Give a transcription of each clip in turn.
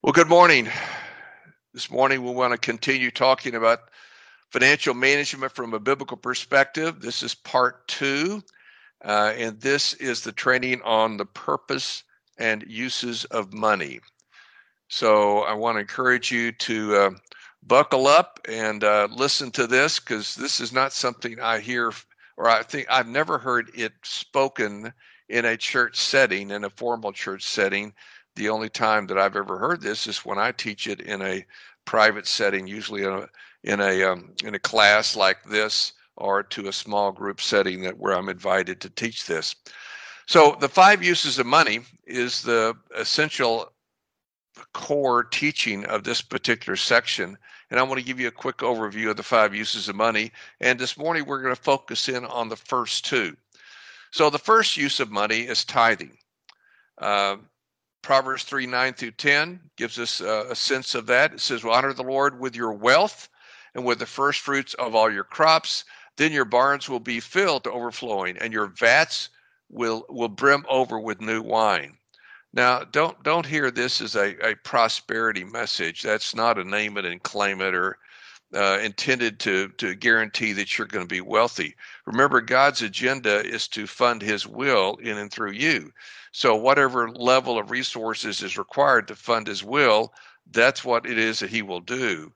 Well, good morning. This morning we want to continue talking about financial management from a biblical perspective. This is part two, uh, and this is the training on the purpose and uses of money. So I want to encourage you to uh, buckle up and uh, listen to this because this is not something I hear or I think I've never heard it spoken in a church setting, in a formal church setting the only time that I've ever heard this is when I teach it in a private setting, usually in a in a um, in a class like this, or to a small group setting that where I'm invited to teach this. So the five uses of money is the essential core teaching of this particular section. And I want to give you a quick overview of the five uses of money. And this morning we're going to focus in on the first two. So the first use of money is tithing. Uh, Proverbs 3 9 through 10 gives us uh, a sense of that. It says, well, Honor the Lord with your wealth and with the first fruits of all your crops. Then your barns will be filled to overflowing, and your vats will, will brim over with new wine. Now, don't don't hear this as a, a prosperity message. That's not a name it and claim it or uh, intended to to guarantee that you're going to be wealthy. Remember, God's agenda is to fund His will in and through you. So, whatever level of resources is required to fund His will, that's what it is that He will do.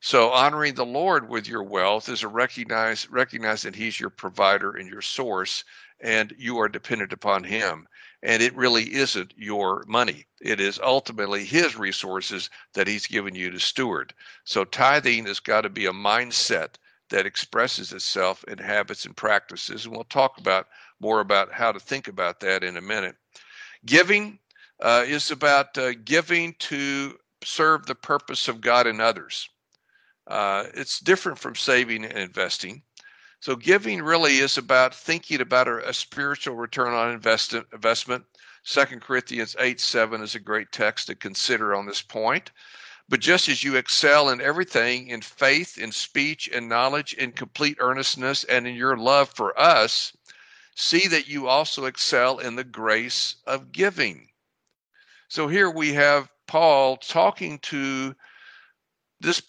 So, honoring the Lord with your wealth is a recognize recognize that He's your provider and your source, and you are dependent upon Him and it really isn't your money. It is ultimately his resources that he's given you to steward. So tithing has got to be a mindset that expresses itself in habits and practices. And we'll talk about more about how to think about that in a minute. Giving uh, is about uh, giving to serve the purpose of God and others. Uh, it's different from saving and investing. So giving really is about thinking about a, a spiritual return on invest, investment. Second Corinthians 8 7 is a great text to consider on this point. But just as you excel in everything, in faith, in speech, in knowledge, in complete earnestness, and in your love for us, see that you also excel in the grace of giving. So here we have Paul talking to this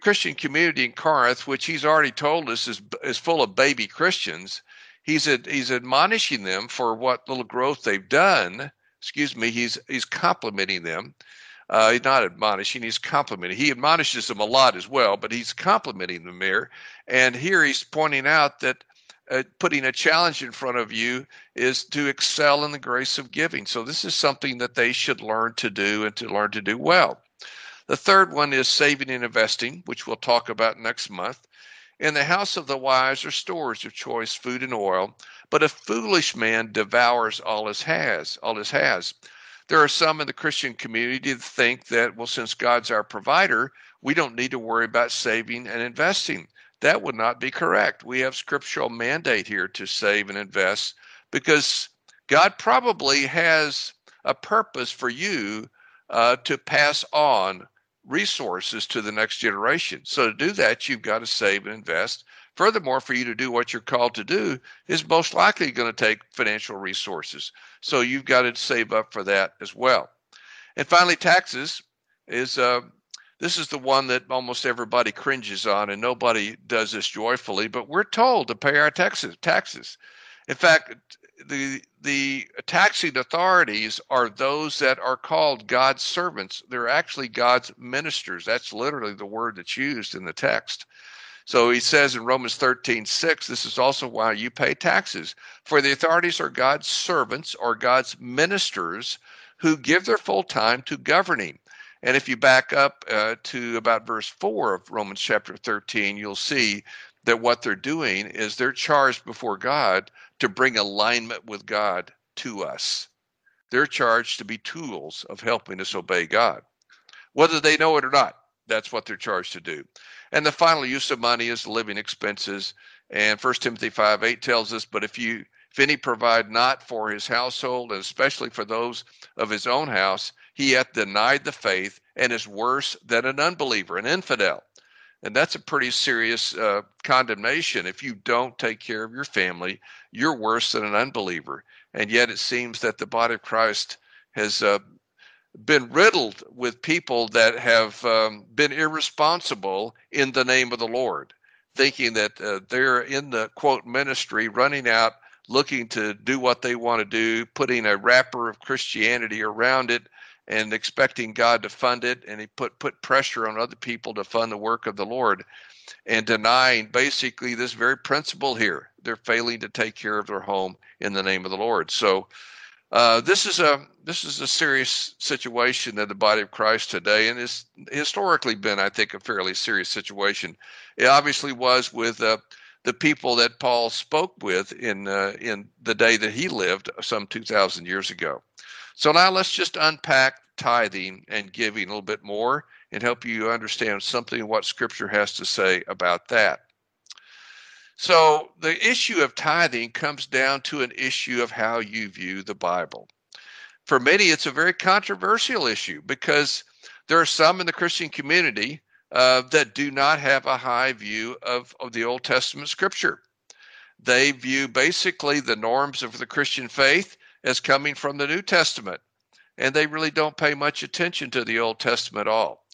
Christian community in Corinth, which he's already told us is is full of baby Christians, he's he's admonishing them for what little growth they've done. Excuse me, he's he's complimenting them. Uh, he's not admonishing; he's complimenting. He admonishes them a lot as well, but he's complimenting them there. And here he's pointing out that uh, putting a challenge in front of you is to excel in the grace of giving. So this is something that they should learn to do and to learn to do well. The third one is saving and investing, which we'll talk about next month. In the house of the wise are stores of choice food and oil, but a foolish man devours all his has, all his has. There are some in the Christian community that think that, well, since God's our provider, we don't need to worry about saving and investing. That would not be correct. We have scriptural mandate here to save and invest because God probably has a purpose for you uh, to pass on resources to the next generation. So to do that, you've got to save and invest. Furthermore, for you to do what you're called to do is most likely going to take financial resources. So you've got to save up for that as well. And finally, taxes is uh, this is the one that almost everybody cringes on, and nobody does this joyfully. But we're told to pay our taxes. Taxes. In fact, the the taxing authorities are those that are called God's servants. They're actually God's ministers. That's literally the word that's used in the text. So he says in Romans 13, 6, this is also why you pay taxes. For the authorities are God's servants or God's ministers who give their full time to governing. And if you back up uh, to about verse 4 of Romans chapter 13, you'll see that what they're doing is they're charged before God to bring alignment with God to us. They're charged to be tools of helping us obey God. Whether they know it or not, that's what they're charged to do. And the final use of money is living expenses. And 1 Timothy 5 8 tells us, But if you if any provide not for his household, and especially for those of his own house, he hath denied the faith and is worse than an unbeliever, an infidel. And that's a pretty serious uh, condemnation. If you don't take care of your family, you're worse than an unbeliever. And yet it seems that the body of Christ has uh, been riddled with people that have um, been irresponsible in the name of the Lord, thinking that uh, they're in the quote ministry, running out, looking to do what they want to do, putting a wrapper of Christianity around it, and expecting God to fund it, and he put put pressure on other people to fund the work of the Lord, and denying basically this very principle here. They're failing to take care of their home in the name of the Lord. So uh, this is a this is a serious situation in the body of Christ today, and it's historically been, I think, a fairly serious situation. It obviously was with uh, the people that Paul spoke with in uh, in the day that he lived some two thousand years ago. So now let's just unpack tithing and giving a little bit more and help you understand something what Scripture has to say about that. So the issue of tithing comes down to an issue of how you view the Bible. For many, it's a very controversial issue because there are some in the Christian community uh, that do not have a high view of, of the Old Testament scripture. They view basically the norms of the Christian faith as coming from the New Testament, and they really don't pay much attention to the Old Testament at all.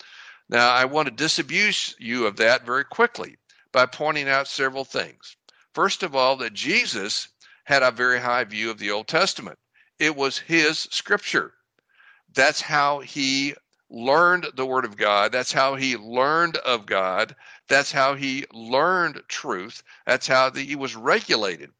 Now, I want to disabuse you of that very quickly by pointing out several things. First of all, that Jesus had a very high view of the Old Testament, it was his scripture. That's how he learned the Word of God. That's how he learned of God. That's how he learned truth. That's how the, he was regulated.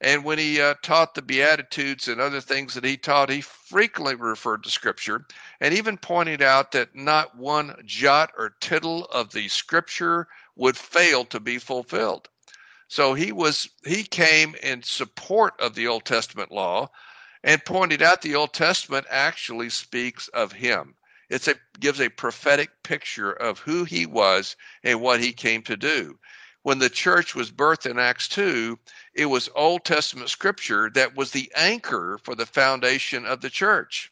And when he uh, taught the Beatitudes and other things that he taught, he frequently referred to Scripture and even pointed out that not one jot or tittle of the Scripture would fail to be fulfilled. So he was he came in support of the Old Testament law and pointed out the Old Testament actually speaks of him. It's a gives a prophetic picture of who he was and what he came to do. When the church was birthed in Acts 2, it was Old Testament scripture that was the anchor for the foundation of the church.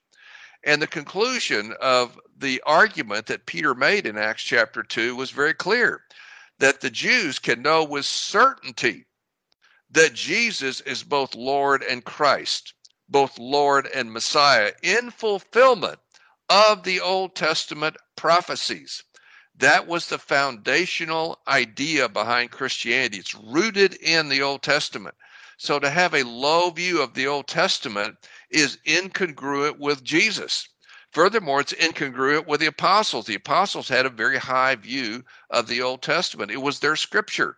And the conclusion of the argument that Peter made in Acts chapter 2 was very clear that the Jews can know with certainty that Jesus is both Lord and Christ, both Lord and Messiah, in fulfillment of the Old Testament prophecies. That was the foundational idea behind Christianity. It's rooted in the Old Testament. So to have a low view of the Old Testament is incongruent with Jesus. Furthermore, it's incongruent with the apostles. The apostles had a very high view of the Old Testament, it was their scripture.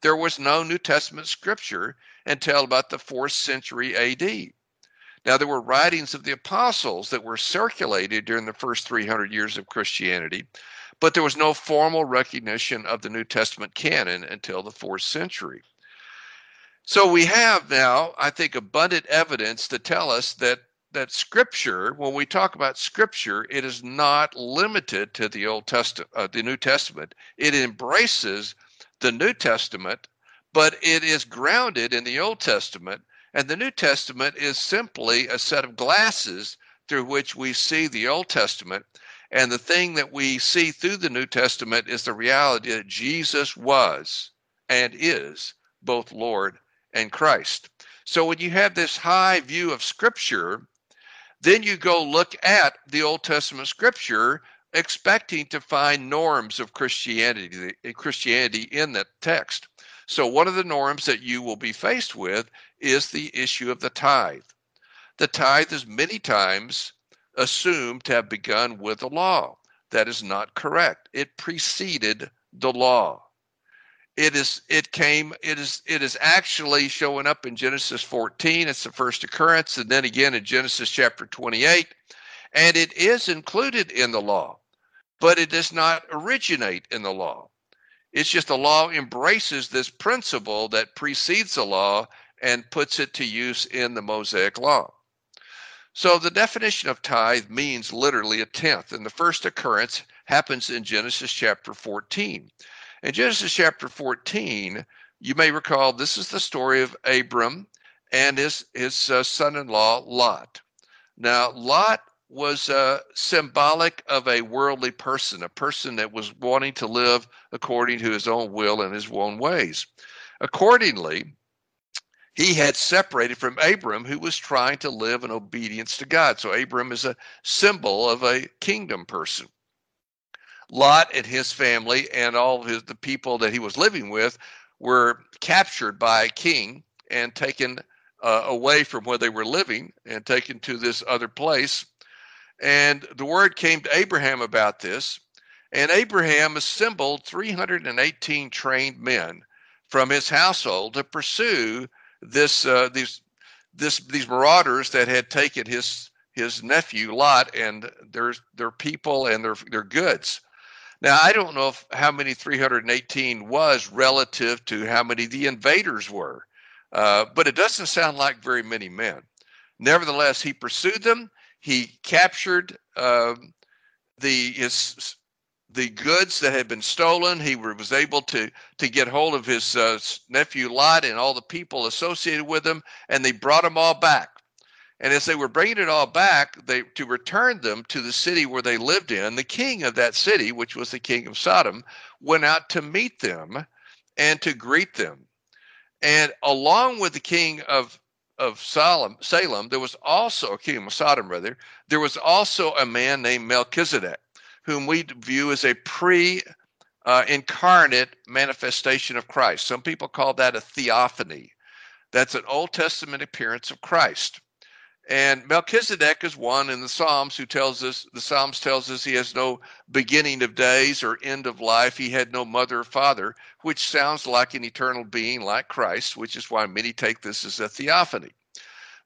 There was no New Testament scripture until about the fourth century AD. Now, there were writings of the apostles that were circulated during the first 300 years of Christianity, but there was no formal recognition of the New Testament canon until the fourth century. So we have now, I think, abundant evidence to tell us that that scripture when we talk about scripture it is not limited to the old testament uh, the new testament it embraces the new testament but it is grounded in the old testament and the new testament is simply a set of glasses through which we see the old testament and the thing that we see through the new testament is the reality that jesus was and is both lord and christ so when you have this high view of scripture then you go look at the Old Testament scripture expecting to find norms of Christianity, Christianity in that text. So one of the norms that you will be faced with is the issue of the tithe. The tithe is many times assumed to have begun with the law. That is not correct. It preceded the law it is it came it is it is actually showing up in genesis 14 it's the first occurrence and then again in genesis chapter 28 and it is included in the law but it does not originate in the law it's just the law embraces this principle that precedes the law and puts it to use in the mosaic law so the definition of tithe means literally a tenth and the first occurrence happens in genesis chapter 14 in Genesis chapter 14, you may recall this is the story of Abram and his, his uh, son in law, Lot. Now, Lot was uh, symbolic of a worldly person, a person that was wanting to live according to his own will and his own ways. Accordingly, he had separated from Abram, who was trying to live in obedience to God. So Abram is a symbol of a kingdom person. Lot and his family and all his, the people that he was living with were captured by a king and taken uh, away from where they were living and taken to this other place. And the word came to Abraham about this. And Abraham assembled 318 trained men from his household to pursue this uh, these this these marauders that had taken his his nephew Lot and their their people and their their goods. Now I don't know if how many 318 was relative to how many the invaders were, uh, but it doesn't sound like very many men. Nevertheless, he pursued them. He captured uh, the his the goods that had been stolen. He was able to to get hold of his uh, nephew Lot and all the people associated with him, and they brought them all back. And as they were bringing it all back, they to return them to the city where they lived in. The king of that city, which was the king of Sodom, went out to meet them and to greet them. And along with the king of of Salem, Salem, there was also a king of Sodom, rather. There was also a man named Melchizedek whom we view as a pre uh, incarnate manifestation of Christ. Some people call that a theophany. That's an Old Testament appearance of Christ. And Melchizedek is one in the Psalms who tells us, the Psalms tells us he has no beginning of days or end of life. He had no mother or father, which sounds like an eternal being like Christ, which is why many take this as a theophany.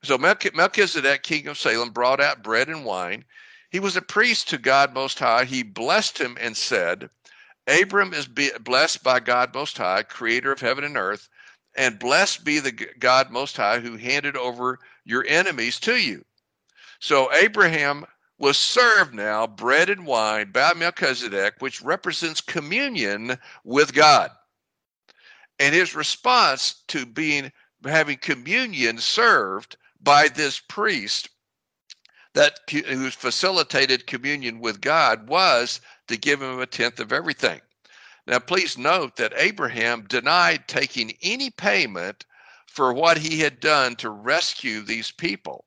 So Melchizedek, king of Salem, brought out bread and wine. He was a priest to God Most High. He blessed him and said, Abram is blessed by God Most High, creator of heaven and earth, and blessed be the God Most High who handed over your enemies to you. So Abraham was served now bread and wine by Melchizedek, which represents communion with God. And his response to being having communion served by this priest that who facilitated communion with God was to give him a tenth of everything. Now, please note that Abraham denied taking any payment for what he had done to rescue these people,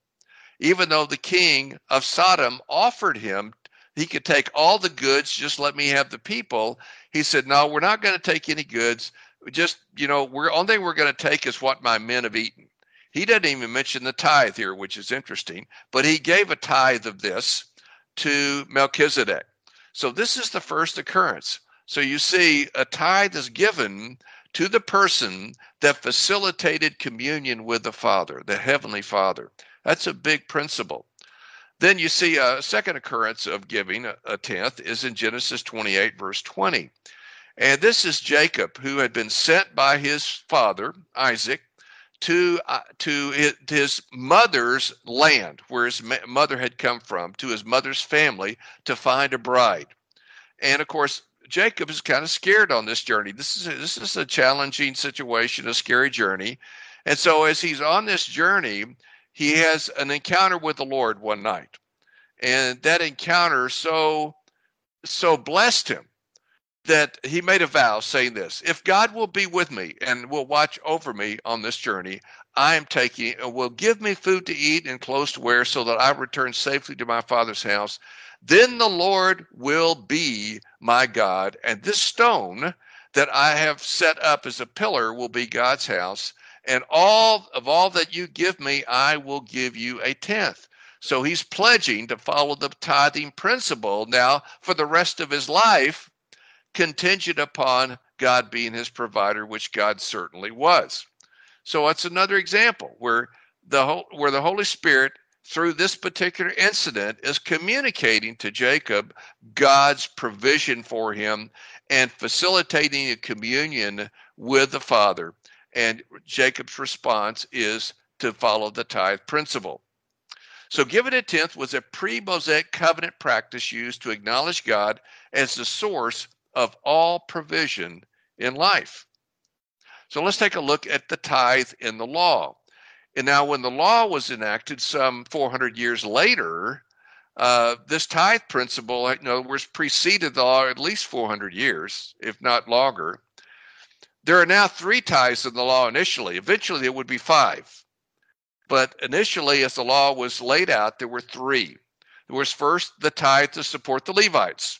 even though the king of Sodom offered him he could take all the goods, just let me have the people. He said, No, we're not going to take any goods. Just, you know, we're only thing we're going to take is what my men have eaten. He doesn't even mention the tithe here, which is interesting, but he gave a tithe of this to Melchizedek. So this is the first occurrence. So you see, a tithe is given to the person that facilitated communion with the Father, the Heavenly Father. That's a big principle. Then you see a second occurrence of giving a tenth is in Genesis 28, verse 20. And this is Jacob, who had been sent by his father, Isaac, to uh, to his mother's land, where his mother had come from, to his mother's family to find a bride. And of course, Jacob is kind of scared on this journey. This is this is a challenging situation, a scary journey. And so as he's on this journey, he has an encounter with the Lord one night. And that encounter so so blessed him that he made a vow saying this if god will be with me and will watch over me on this journey i am taking and will give me food to eat and clothes to wear so that i return safely to my father's house then the lord will be my god. And this stone that i have set up as a pillar will be god's house. And all of all that you give me i will give you a tenth. So he's pledging to follow the tithing principle now for the rest of his life contingent upon God being his provider, which God certainly was. So it's another example where the where the Holy Spirit through this particular incident is communicating to Jacob God's provision for him and facilitating a communion with the Father. And Jacob's response is to follow the tithe principle. So, giving a tenth was a pre Mosaic covenant practice used to acknowledge God as the source of all provision in life. So let's take a look at the tithe in the law. And now, when the law was enacted some 400 years later, uh, this tithe principle, in other words, preceded the law at least 400 years, if not longer. There are now three tithes in the law initially. Eventually, it would be five. But initially, as the law was laid out, there were three. There was first the tithe to support the Levites.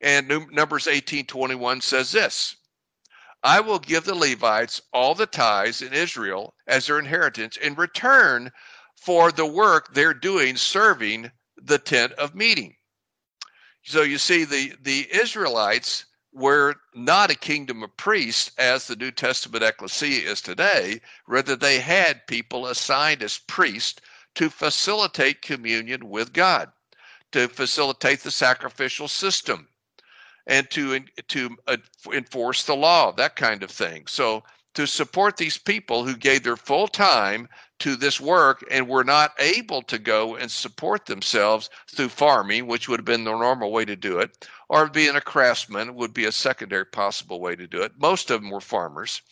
And Numbers 18:21 says this I will give the Levites all the tithes in Israel as their inheritance in return for the work they're doing serving the tent of meeting. So you see, the, the Israelites were not a kingdom of priests as the New Testament ecclesia is today. Rather, they had people assigned as priests to facilitate communion with God, to facilitate the sacrificial system, and to to enforce the law, that kind of thing. So to support these people who gave their full time to this work and were not able to go and support themselves through farming, which would have been the normal way to do it, or being a craftsman would be a secondary possible way to do it. Most of them were farmers.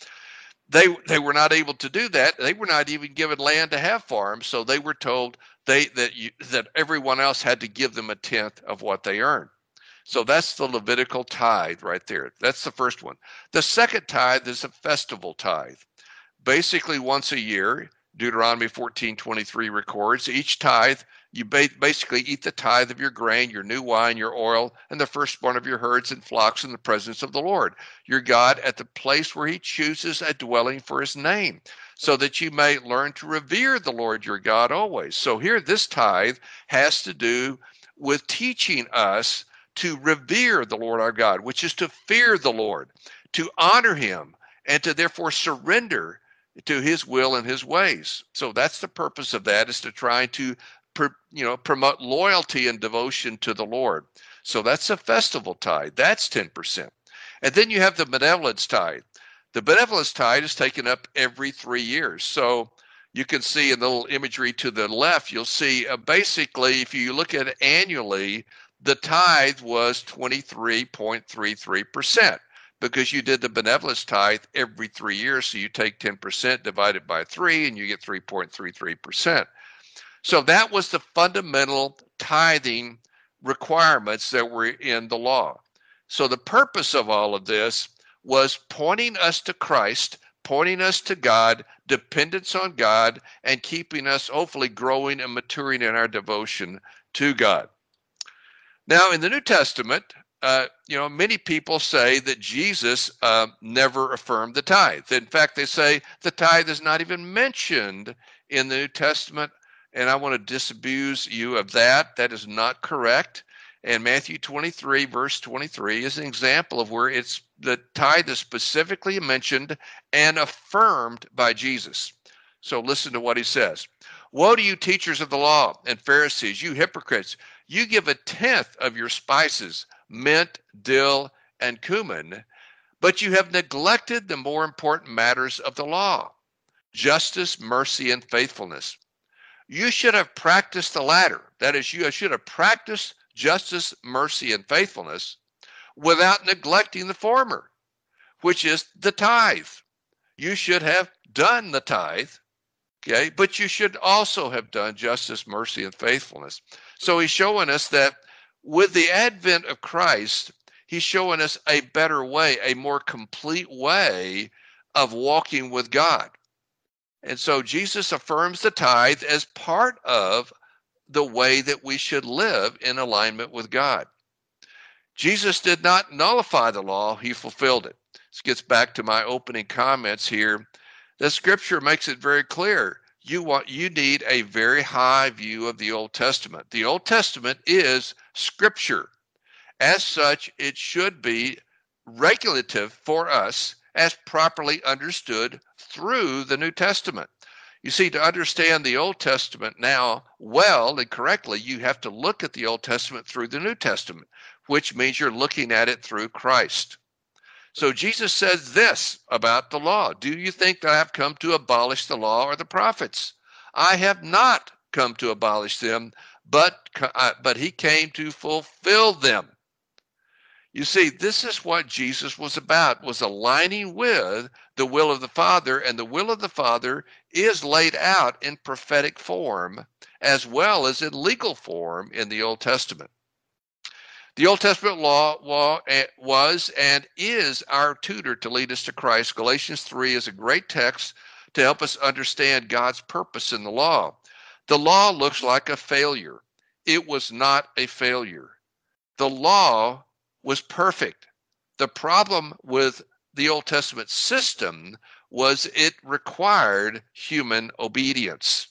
They they were not able to do that. They were not even given land to have farms, so they were told they that you, that everyone else had to give them a tenth of what they earned. So that's the Levitical tithe right there. That's the first one. The second tithe is a festival tithe. Basically, once a year, Deuteronomy 14:23 records, each tithe you basically eat the tithe of your grain, your new wine, your oil, and the firstborn of your herds and flocks in the presence of the Lord, your God, at the place where he chooses a dwelling for his name, so that you may learn to revere the Lord your God always. So here, this tithe has to do with teaching us to revere the Lord our God, which is to fear the Lord, to honor him, and to therefore surrender to his will and his ways. So that's the purpose of that is to try to you know promote loyalty and devotion to the Lord. So that's a festival tithe. That's 10%. And then you have the benevolence tithe. The benevolence tithe is taken up every 3 years. So you can see in the little imagery to the left, you'll see uh, basically if you look at annually, the tithe was 23.33% because you did the benevolence tithe every three years. So you take 10% divided by three and you get 3.33%. So that was the fundamental tithing requirements that were in the law. So the purpose of all of this was pointing us to Christ, pointing us to God, dependence on God, and keeping us hopefully growing and maturing in our devotion to God. Now, in the New Testament, uh, you know, many people say that Jesus uh, never affirmed the tithe. In fact, they say the tithe is not even mentioned in the New Testament, and I want to disabuse you of that. That is not correct. And Matthew 23, verse 23, is an example of where it's the tithe is specifically mentioned and affirmed by Jesus. So listen to what he says. Woe to you, teachers of the law and Pharisees, you hypocrites! You give a tenth of your spices, mint, dill, and cumin, but you have neglected the more important matters of the law justice, mercy, and faithfulness. You should have practiced the latter. That is, you should have practiced justice, mercy, and faithfulness without neglecting the former, which is the tithe. You should have done the tithe, okay, but you should also have done justice, mercy, and faithfulness. So he's showing us that with the advent of Christ, he's showing us a better way, a more complete way of walking with God. And so Jesus affirms the tithe as part of the way that we should live in alignment with God. Jesus did not nullify the law, he fulfilled it. This gets back to my opening comments here. The scripture makes it very clear you want you need a very high view of the Old Testament. The Old Testament is scripture. As such, it should be regulative for us as properly understood through the New Testament. You see, to understand the Old Testament now well and correctly, you have to look at the Old Testament through the New Testament, which means you're looking at it through Christ. So Jesus says this about the law Do you think that I have come to abolish the law or the prophets? I have not come to abolish them, but, uh, but he came to fulfill them. You see, this is what Jesus was about, was aligning with the will of the Father, and the will of the Father is laid out in prophetic form as well as in legal form in the Old Testament. The Old Testament law eh, was and is our tutor to lead us to Christ. Galatians 3 is a great text to help us understand God's purpose in the law. The law looks like a failure. It was not a failure. The law was perfect. The problem with the Old Testament system was it required human obedience.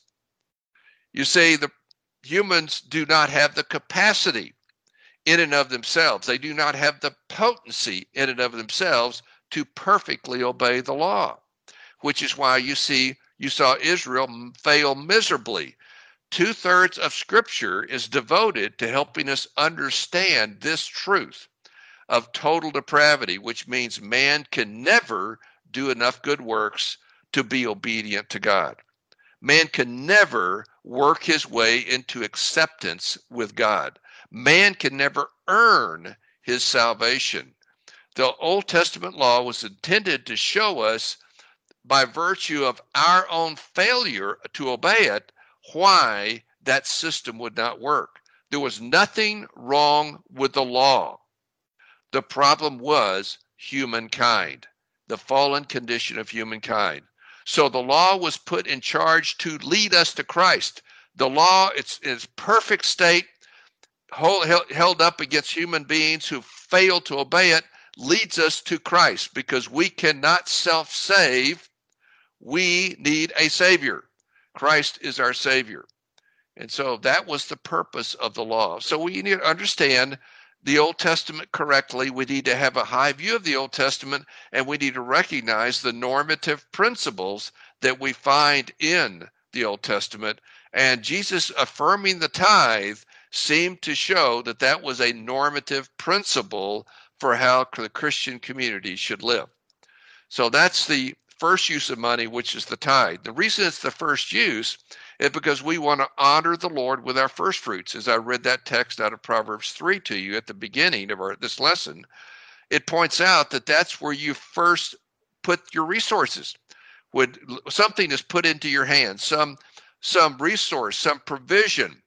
You say the humans do not have the capacity in and of themselves. They do not have the potency in and of themselves to perfectly obey the law, which is why you see you saw Israel fail miserably. Two thirds of Scripture is devoted to helping us understand this truth of total depravity, which means man can never do enough good works to be obedient to God. Man can never work his way into acceptance with God. Man can never earn his salvation. The Old Testament law was intended to show us, by virtue of our own failure to obey it, why that system would not work. There was nothing wrong with the law. The problem was humankind, the fallen condition of humankind. So the law was put in charge to lead us to Christ. The law, it's its perfect state, held up against human beings who fail to obey it leads us to Christ because we cannot self save. We need a Savior. Christ is our Savior. And so that was the purpose of the law. So we need to understand the Old Testament correctly. We need to have a high view of the Old Testament and we need to recognize the normative principles that we find in the Old Testament. And Jesus affirming the tithe seemed to show that that was a normative principle for how the Christian community should live. So that's the first use of money, which is the tithe. The reason it's the first use is because we want to honor the Lord with our first fruits. As I read that text out of Proverbs 3 to you at the beginning of our, this lesson, it points out that that's where you first put your resources. When something is put into your hands, some some resource, some provision,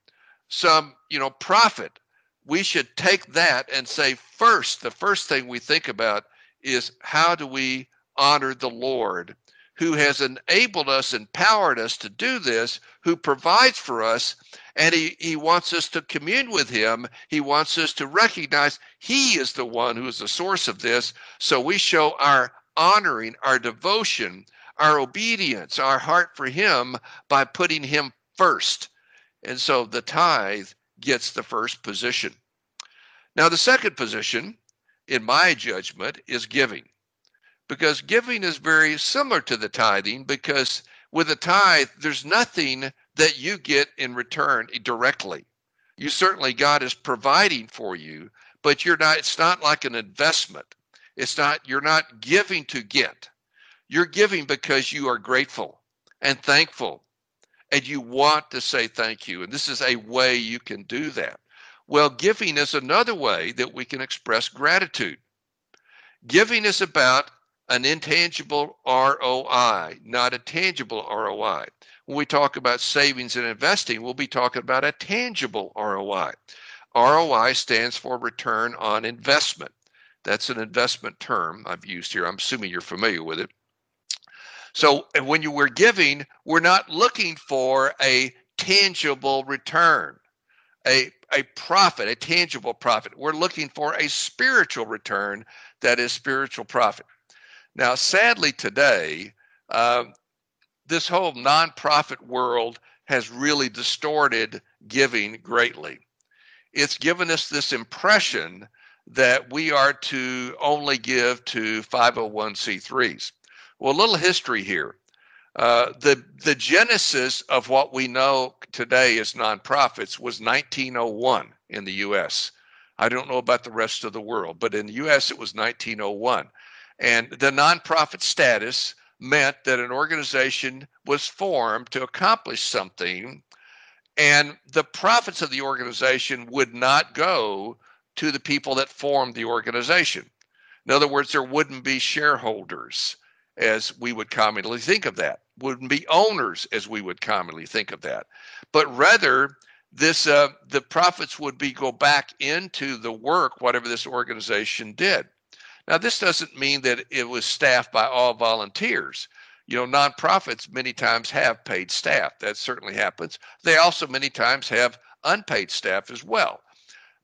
some, you know, profit, we should take that and say first, the first thing we think about is how do we honor the Lord who has enabled us, empowered us to do this, who provides for us, and he, he wants us to commune with him. He wants us to recognize he is the one who is the source of this. So we show our honoring, our devotion, our obedience, our heart for him by putting him first. And so the tithe gets the first position. Now, the second position, in my judgment, is giving. Because giving is very similar to the tithing, because with a tithe, there's nothing that you get in return directly. You certainly, God is providing for you, but you're not, it's not like an investment. It's not, you're not giving to get. You're giving because you are grateful and thankful and you want to say thank you. And this is a way you can do that. Well, giving is another way that we can express gratitude. Giving is about an intangible ROI, not a tangible ROI. When we talk about savings and investing, we'll be talking about a tangible ROI. ROI stands for return on investment. That's an investment term I've used here. I'm assuming you're familiar with it. So when you were giving, we're not looking for a tangible return, a, a profit, a tangible profit. We're looking for a spiritual return that is spiritual profit. Now, sadly, today, uh, this whole nonprofit world has really distorted giving greatly. It's given us this impression that we are to only give to 501c3s. Well, a little history here. Uh, the the genesis of what we know today as nonprofits was 1901 in the U.S. I don't know about the rest of the world, but in the U.S. it was 1901, and the nonprofit status meant that an organization was formed to accomplish something, and the profits of the organization would not go to the people that formed the organization. In other words, there wouldn't be shareholders as we would commonly think of that, wouldn't be owners as we would commonly think of that, but rather this uh, the profits would be go back into the work whatever this organization did. Now this doesn't mean that it was staffed by all volunteers. You know nonprofits many times have paid staff. That certainly happens. They also many times have unpaid staff as well.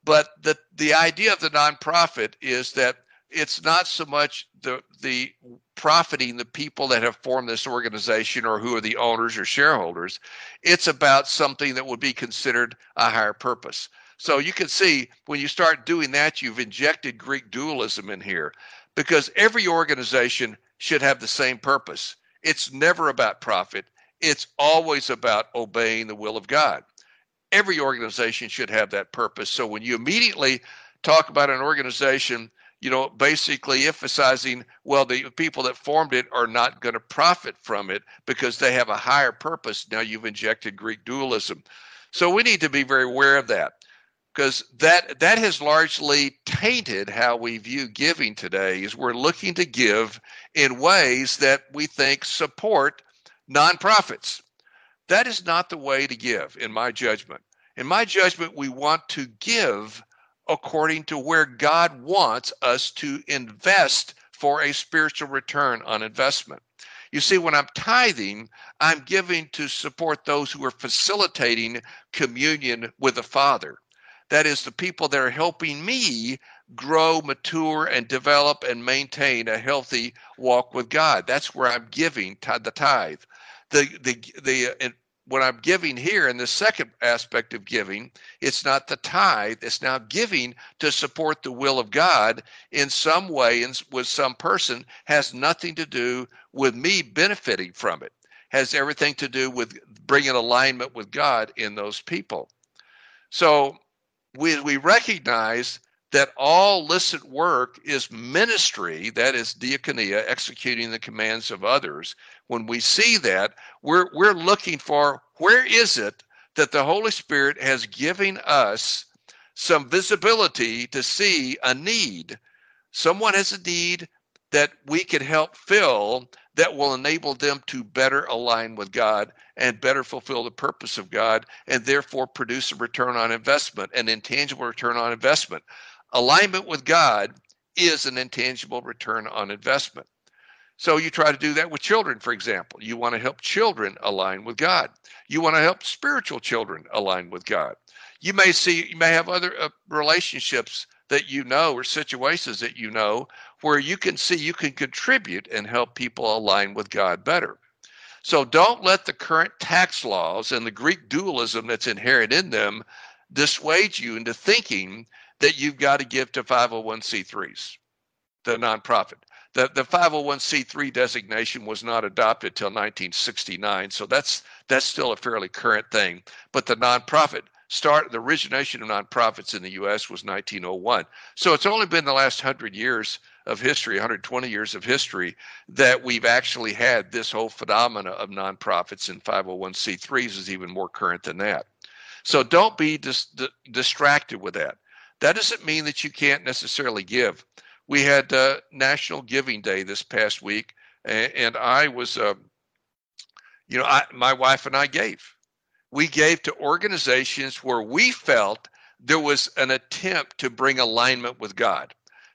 But the the idea of the nonprofit is that it's not so much the the profiting the people that have formed this organization or who are the owners or shareholders. It's about something that would be considered a higher purpose. So you can see when you start doing that you've injected greek dualism in here because every organization should have the same purpose. It's never about profit. It's always about obeying the will of god. Every organization should have that purpose. So when you immediately talk about an organization you know, basically emphasizing, well, the people that formed it are not going to profit from it because they have a higher purpose. Now you've injected Greek dualism. So we need to be very aware of that because that that has largely tainted how we view giving today is we're looking to give in ways that we think support nonprofits. That is not the way to give in my judgment. In my judgment, we want to give according to where God wants us to invest for a spiritual return on investment. You see, when I'm tithing, I'm giving to support those who are facilitating communion with the Father. That is, the people that are helping me grow, mature, and develop and maintain a healthy walk with God. That's where I'm giving the tithe. The, the, the uh, what I'm giving here in the second aspect of giving, it's not the tithe, it's now giving to support the will of God in some way and with some person has nothing to do with me benefiting from it. Has everything to do with bringing alignment with God in those people. So we, we recognize that all licit work is ministry, that is diakonia, executing the commands of others. When we see that, we're, we're looking for where is it that the Holy Spirit has given us some visibility to see a need. Someone has a need that we can help fill that will enable them to better align with God and better fulfill the purpose of God and therefore produce a return on investment, an intangible return on investment alignment with God is an intangible return on investment. So you try to do that with children, for example. You want to help children align with God. You want to help spiritual children align with God. You may see, you may have other uh, relationships that you know or situations that you know where you can see you can contribute and help people align with God better. So don't let the current tax laws and the Greek dualism that's inherent in them dissuade you into thinking that you've got to give to 501c3s, the nonprofit. The, the 501c3 designation was not adopted till 1969, so that's that's still a fairly current thing. But the nonprofit start the origination of nonprofits in the U.S. was 1901. So it's only been the last hundred years of history, 120 years of history, that we've actually had this whole phenomena of nonprofits and 501c3s is even more current than that. So don't be dis- distracted with that. That doesn't mean that you can't necessarily give. We had uh, National Giving Day this past week, and, and I was, uh, you know, I, my wife and I gave. We gave to organizations where we felt there was an attempt to bring alignment with God.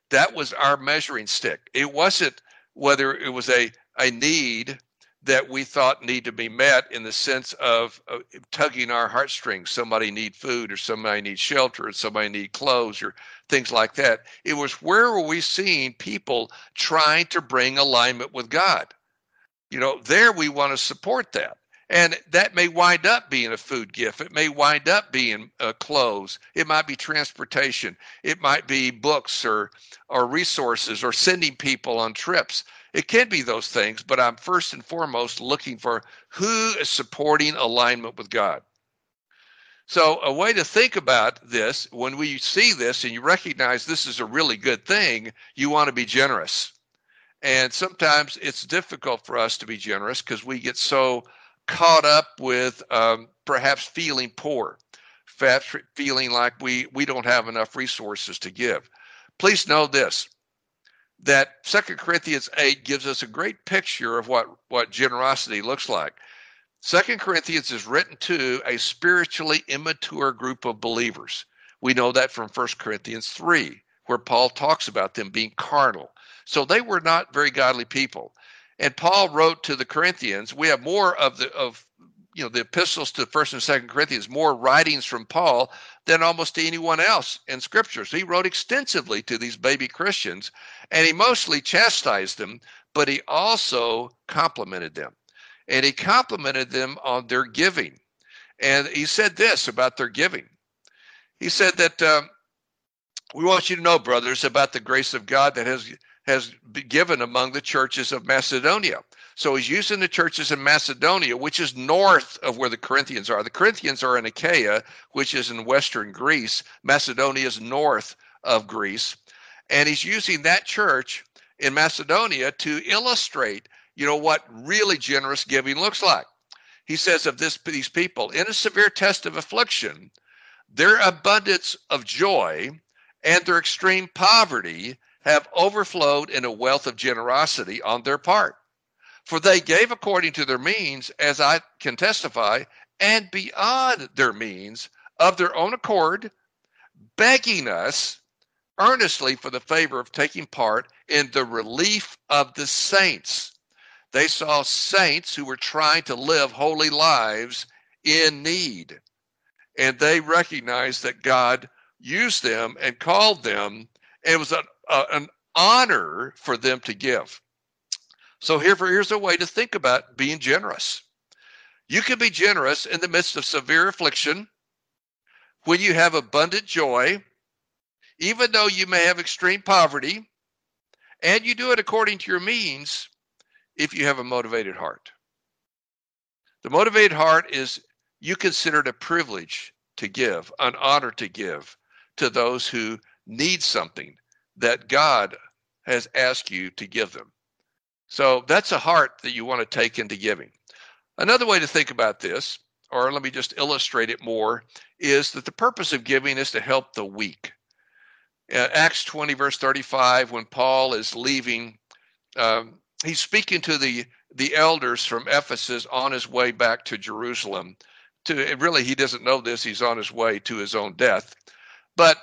That was our measuring stick. It wasn't whether it was a, a need that we thought need to be met in the sense of uh, tugging our heartstrings. Somebody need food or somebody need shelter or somebody need clothes or things like that. It was where were we seeing people trying to bring alignment with god? You know there we want to support that. And that may wind up being a food gift. It may wind up being uh, clothes. It might be transportation. It might be books or or resources or sending people on trips it can be those things, but I'm first and foremost looking for who is supporting alignment with God. So, a way to think about this when we see this and you recognize this is a really good thing, you want to be generous. And sometimes it's difficult for us to be generous because we get so caught up with um, perhaps feeling poor, feeling like we, we don't have enough resources to give. Please know this that Second Corinthians 8 gives us a great picture of what, what generosity looks like. Second Corinthians is written to a spiritually immature group of believers. We know that from First Corinthians 3, where Paul talks about them being carnal. So they were not very godly people. And Paul wrote to the Corinthians, we have more of the of you know the epistles to first and second corinthians more writings from paul than almost to anyone else in scripture. So he wrote extensively to these baby christians and he mostly chastised them but he also complimented them. And he complimented them on their giving. And he said this about their giving. He said that um, we want you to know brothers about the grace of god that has has been given among the churches of macedonia so he's using the churches in Macedonia, which is north of where the Corinthians are. The Corinthians are in Achaia, which is in western Greece. Macedonia is north of Greece. And he's using that church in Macedonia to illustrate, you know, what really generous giving looks like. He says of this these people, in a severe test of affliction, their abundance of joy and their extreme poverty have overflowed in a wealth of generosity on their part. For they gave according to their means, as I can testify, and beyond their means of their own accord, begging us earnestly for the favor of taking part in the relief of the saints. They saw saints who were trying to live holy lives in need. And they recognized that God used them and called them. And it was an, an honor for them to give. So here, for, here's a way to think about being generous. You can be generous in the midst of severe affliction when you have abundant joy, even though you may have extreme poverty, and you do it according to your means if you have a motivated heart. The motivated heart is you consider it a privilege to give, an honor to give to those who need something that God has asked you to give them. So that's a heart that you want to take into giving. Another way to think about this, or let me just illustrate it more, is that the purpose of giving is to help the weak. Uh, Acts 20, verse 35, when Paul is leaving, um, he's speaking to the, the elders from Ephesus on his way back to Jerusalem. To really, he doesn't know this; he's on his way to his own death. But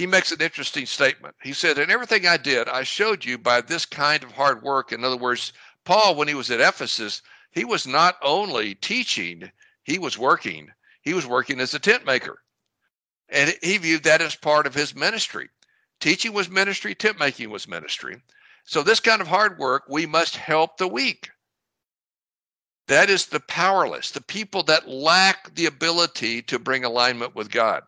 he makes an interesting statement. He said, In everything I did, I showed you by this kind of hard work. In other words, Paul, when he was at Ephesus, he was not only teaching, he was working. He was working as a tent maker. And he viewed that as part of his ministry. Teaching was ministry, tent making was ministry. So, this kind of hard work, we must help the weak. That is the powerless, the people that lack the ability to bring alignment with God.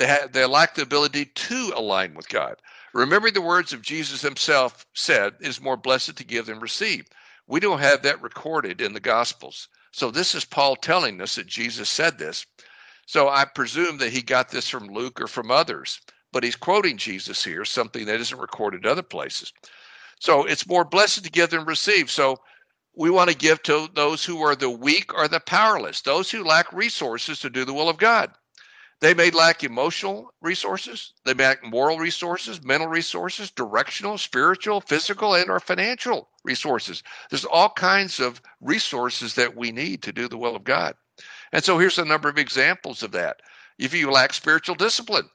They, have, they lack the ability to align with God. Remembering the words of Jesus himself said, it is more blessed to give than receive. We don't have that recorded in the Gospels. So this is Paul telling us that Jesus said this. So I presume that he got this from Luke or from others, but he's quoting Jesus here, something that isn't recorded other places. So it's more blessed to give than receive. So we want to give to those who are the weak or the powerless, those who lack resources to do the will of God. They may lack emotional resources, they may lack moral resources, mental resources, directional, spiritual, physical, and or financial resources. There's all kinds of resources that we need to do the will of God. And so here's a number of examples of that. If you lack spiritual discipline,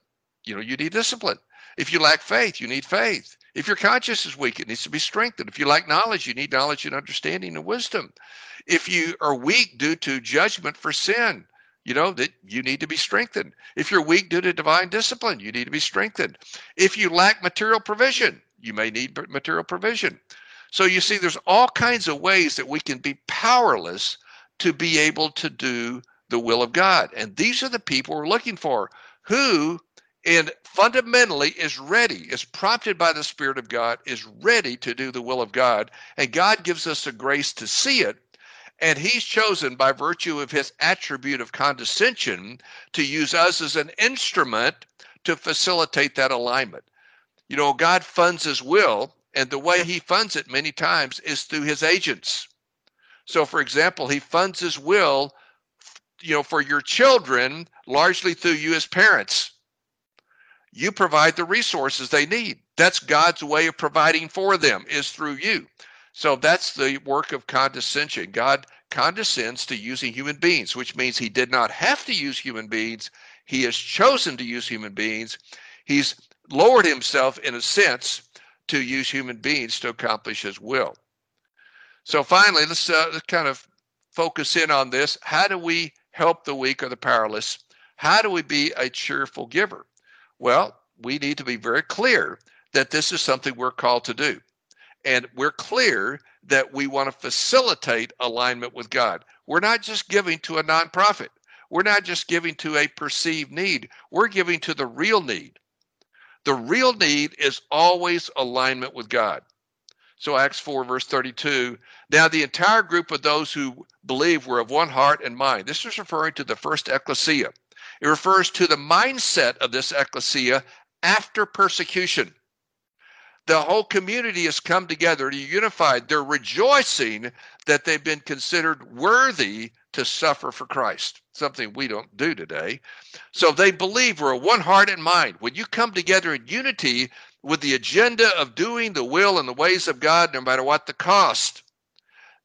you know, you need discipline. If you lack faith, you need faith. If your conscience is weak, it needs to be strengthened. If you lack knowledge, you need knowledge and understanding and wisdom. If you are weak due to judgment for sin, you know that you need to be strengthened. If you're weak due to divine discipline you need to be strengthened. If you lack material provision you may need material provision. So you see there's all kinds of ways that we can be powerless to be able to do the will of god. And these are the people we're looking for who and fundamentally is ready is prompted by the spirit of god is ready to do the will of god. And god gives us a grace to see it and he's chosen by virtue of his attribute of condescension to use us as an instrument to facilitate that alignment. You know, God funds his will, and the way he funds it many times is through his agents. So, for example, he funds his will, you know, for your children largely through you as parents. You provide the resources they need. That's God's way of providing for them is through you. So that's the work of condescension. God condescends to using human beings, which means he did not have to use human beings. He has chosen to use human beings. He's lowered himself, in a sense, to use human beings to accomplish his will. So finally, let's, uh, let's kind of focus in on this. How do we help the weak or the powerless? How do we be a cheerful giver? Well, we need to be very clear that this is something we're called to do. And we're clear that we want to facilitate alignment with God. We're not just giving to a nonprofit. We're not just giving to a perceived need. We're giving to the real need. The real need is always alignment with God. So Acts 4, verse 32. Now the entire group of those who believe were of one heart and mind. This is referring to the first ecclesia. It refers to the mindset of this ecclesia after persecution. The whole community has come together to unified. They're rejoicing that they've been considered worthy to suffer for Christ, something we don't do today. So they believe we're one heart and mind. When you come together in unity with the agenda of doing the will and the ways of God, no matter what the cost,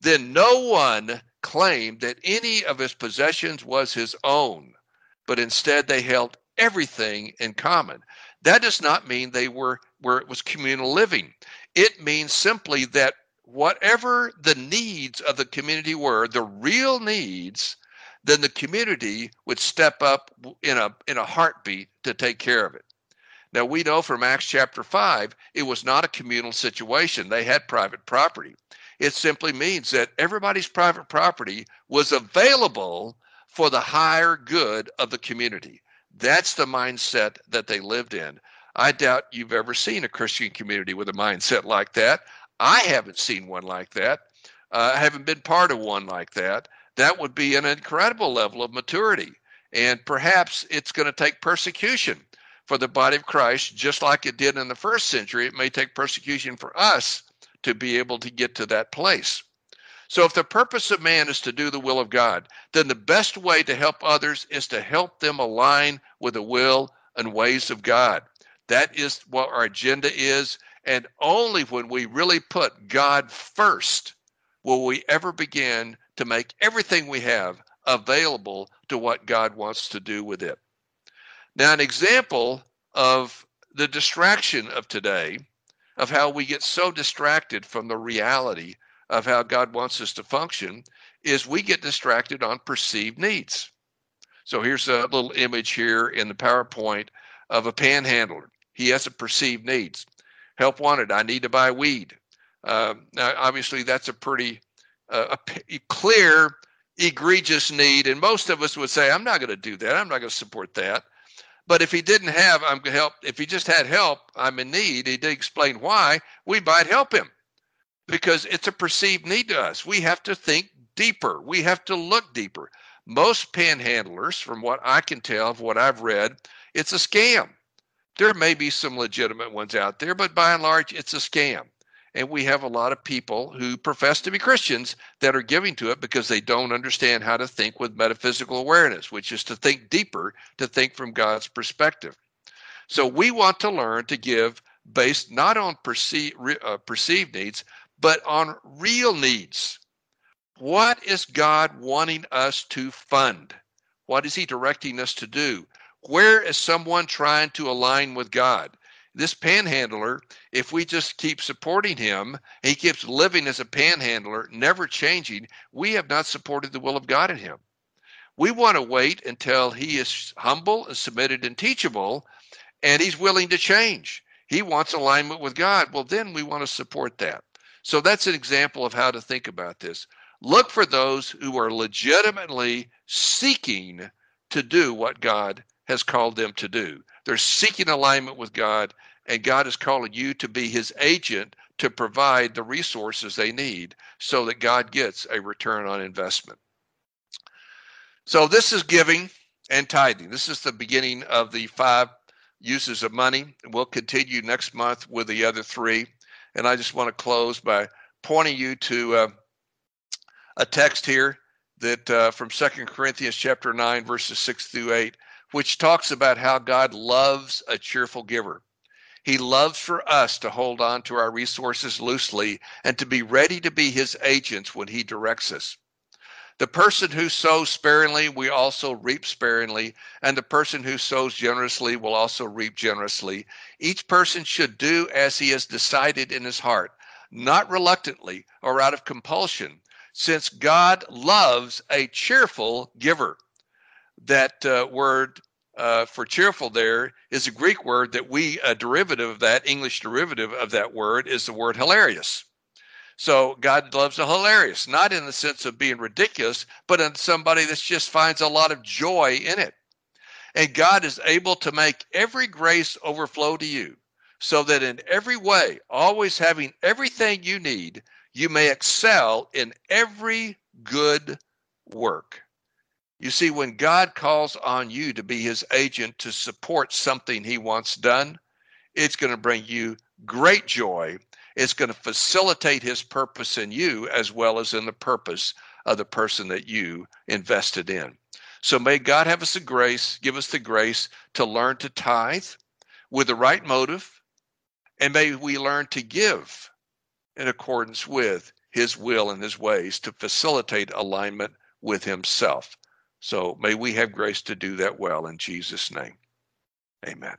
then no one claimed that any of his possessions was his own, but instead they held everything in common. That does not mean they were where it was communal living. It means simply that whatever the needs of the community were, the real needs, then the community would step up in a in a heartbeat to take care of it. Now we know from Acts chapter 5, it was not a communal situation. They had private property. It simply means that everybody's private property was available for the higher good of the community. That's the mindset that they lived in. I doubt you've ever seen a Christian community with a mindset like that. I haven't seen one like that. Uh, I haven't been part of one like that. That would be an incredible level of maturity. And perhaps it's going to take persecution for the body of Christ, just like it did in the first century. It may take persecution for us to be able to get to that place. So, if the purpose of man is to do the will of God, then the best way to help others is to help them align with the will and ways of God. That is what our agenda is. And only when we really put God first will we ever begin to make everything we have available to what God wants to do with it. Now, an example of the distraction of today, of how we get so distracted from the reality of how God wants us to function is we get distracted on perceived needs. So here's a little image here in the PowerPoint of a panhandler. He has a perceived needs. Help wanted. I need to buy weed. Um, now, obviously, that's a pretty uh, clear, egregious need, and most of us would say, "I'm not going to do that. I'm not going to support that." But if he didn't have, I'm help. If he just had help, I'm in need. He did explain why. We might help him because it's a perceived need to us. We have to think deeper. We have to look deeper. Most panhandlers, from what I can tell of what I've read, it's a scam. There may be some legitimate ones out there, but by and large, it's a scam. And we have a lot of people who profess to be Christians that are giving to it because they don't understand how to think with metaphysical awareness, which is to think deeper, to think from God's perspective. So we want to learn to give based not on perceive, uh, perceived needs, but on real needs. What is God wanting us to fund? What is He directing us to do? Where is someone trying to align with God? This panhandler, if we just keep supporting him, he keeps living as a panhandler, never changing, we have not supported the will of God in him. We want to wait until he is humble and submitted and teachable, and he's willing to change. He wants alignment with God. Well, then we want to support that. So that's an example of how to think about this. Look for those who are legitimately seeking to do what God has called them to do. They're seeking alignment with God, and God is calling you to be his agent to provide the resources they need so that God gets a return on investment. So, this is giving and tithing. This is the beginning of the five uses of money. We'll continue next month with the other three. And I just want to close by pointing you to uh, a text here that uh, from Second Corinthians chapter 9, verses 6 through 8, which talks about how God loves a cheerful giver. He loves for us to hold on to our resources loosely and to be ready to be his agents when he directs us. The person who sows sparingly we also reap sparingly, and the person who sows generously will also reap generously. Each person should do as he has decided in his heart, not reluctantly or out of compulsion, since God loves a cheerful giver. That uh, word uh, for cheerful there is a Greek word that we, a derivative of that, English derivative of that word, is the word hilarious. So God loves a hilarious, not in the sense of being ridiculous, but in somebody that just finds a lot of joy in it. And God is able to make every grace overflow to you, so that in every way, always having everything you need, you may excel in every good work. You see, when God calls on you to be his agent to support something he wants done, it's going to bring you great joy it's going to facilitate his purpose in you as well as in the purpose of the person that you invested in. So may God have us the grace, give us the grace to learn to tithe with the right motive, and may we learn to give in accordance with his will and his ways to facilitate alignment with himself. So may we have grace to do that well in Jesus' name. Amen.